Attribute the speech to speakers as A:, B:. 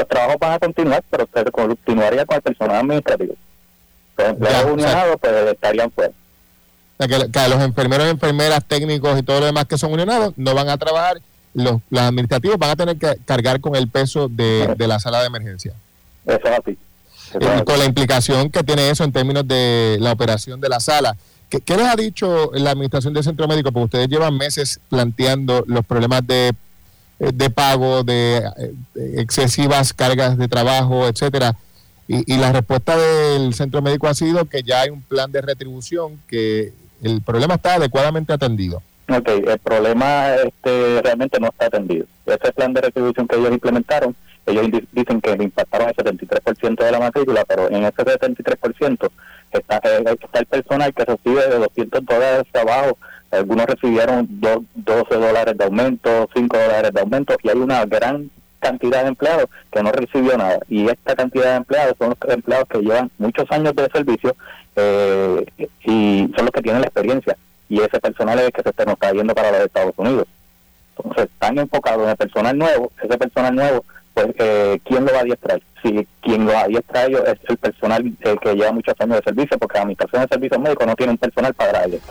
A: los trabajos van a continuar, pero se continuaría con el personal administrativo. Los empleados unionados pues estarían fuera.
B: O sea, que, los enfermeros, enfermeras, técnicos y todo lo demás que son unionados no van a trabajar, los, los administrativos van a tener que cargar con el peso de, la sala de emergencia.
A: Eso es así.
B: y con la implicación que tiene eso en términos de la operación de la sala. ¿Qué, ¿Qué, les ha dicho la administración del centro médico? Porque ustedes llevan meses planteando los problemas de eh, de pago, de, eh, excesivas cargas de trabajo, etcétera. Y, la respuesta del centro médico ha sido que ya hay un plan de retribución, que el problema está adecuadamente atendido.
A: Ok, el problema este, realmente no está atendido. Ese plan de retribución que ellos implementaron, ellos dicen que le impactaron el 73% de la matrícula, pero en ese 73% está, eh, está el personal que recibe de 200 dólares de trabajo algunos recibieron 12 dólares de aumento, 5 dólares de aumento y hay una gran cantidad de empleados que no recibió nada. Y esta cantidad de empleados son los empleados que llevan muchos años de servicio eh, y son los que tienen la experiencia. Y ese personal es el que se nos está yendo para los Estados Unidos. Entonces, están enfocados en el personal nuevo, ese personal nuevo, pues, eh, ¿quién lo va a adiestrar? Si quien lo adiestra ellos es el personal eh, que lleva muchos años de servicio, porque la administración de servicios médicos no tiene un personal para adiestrar.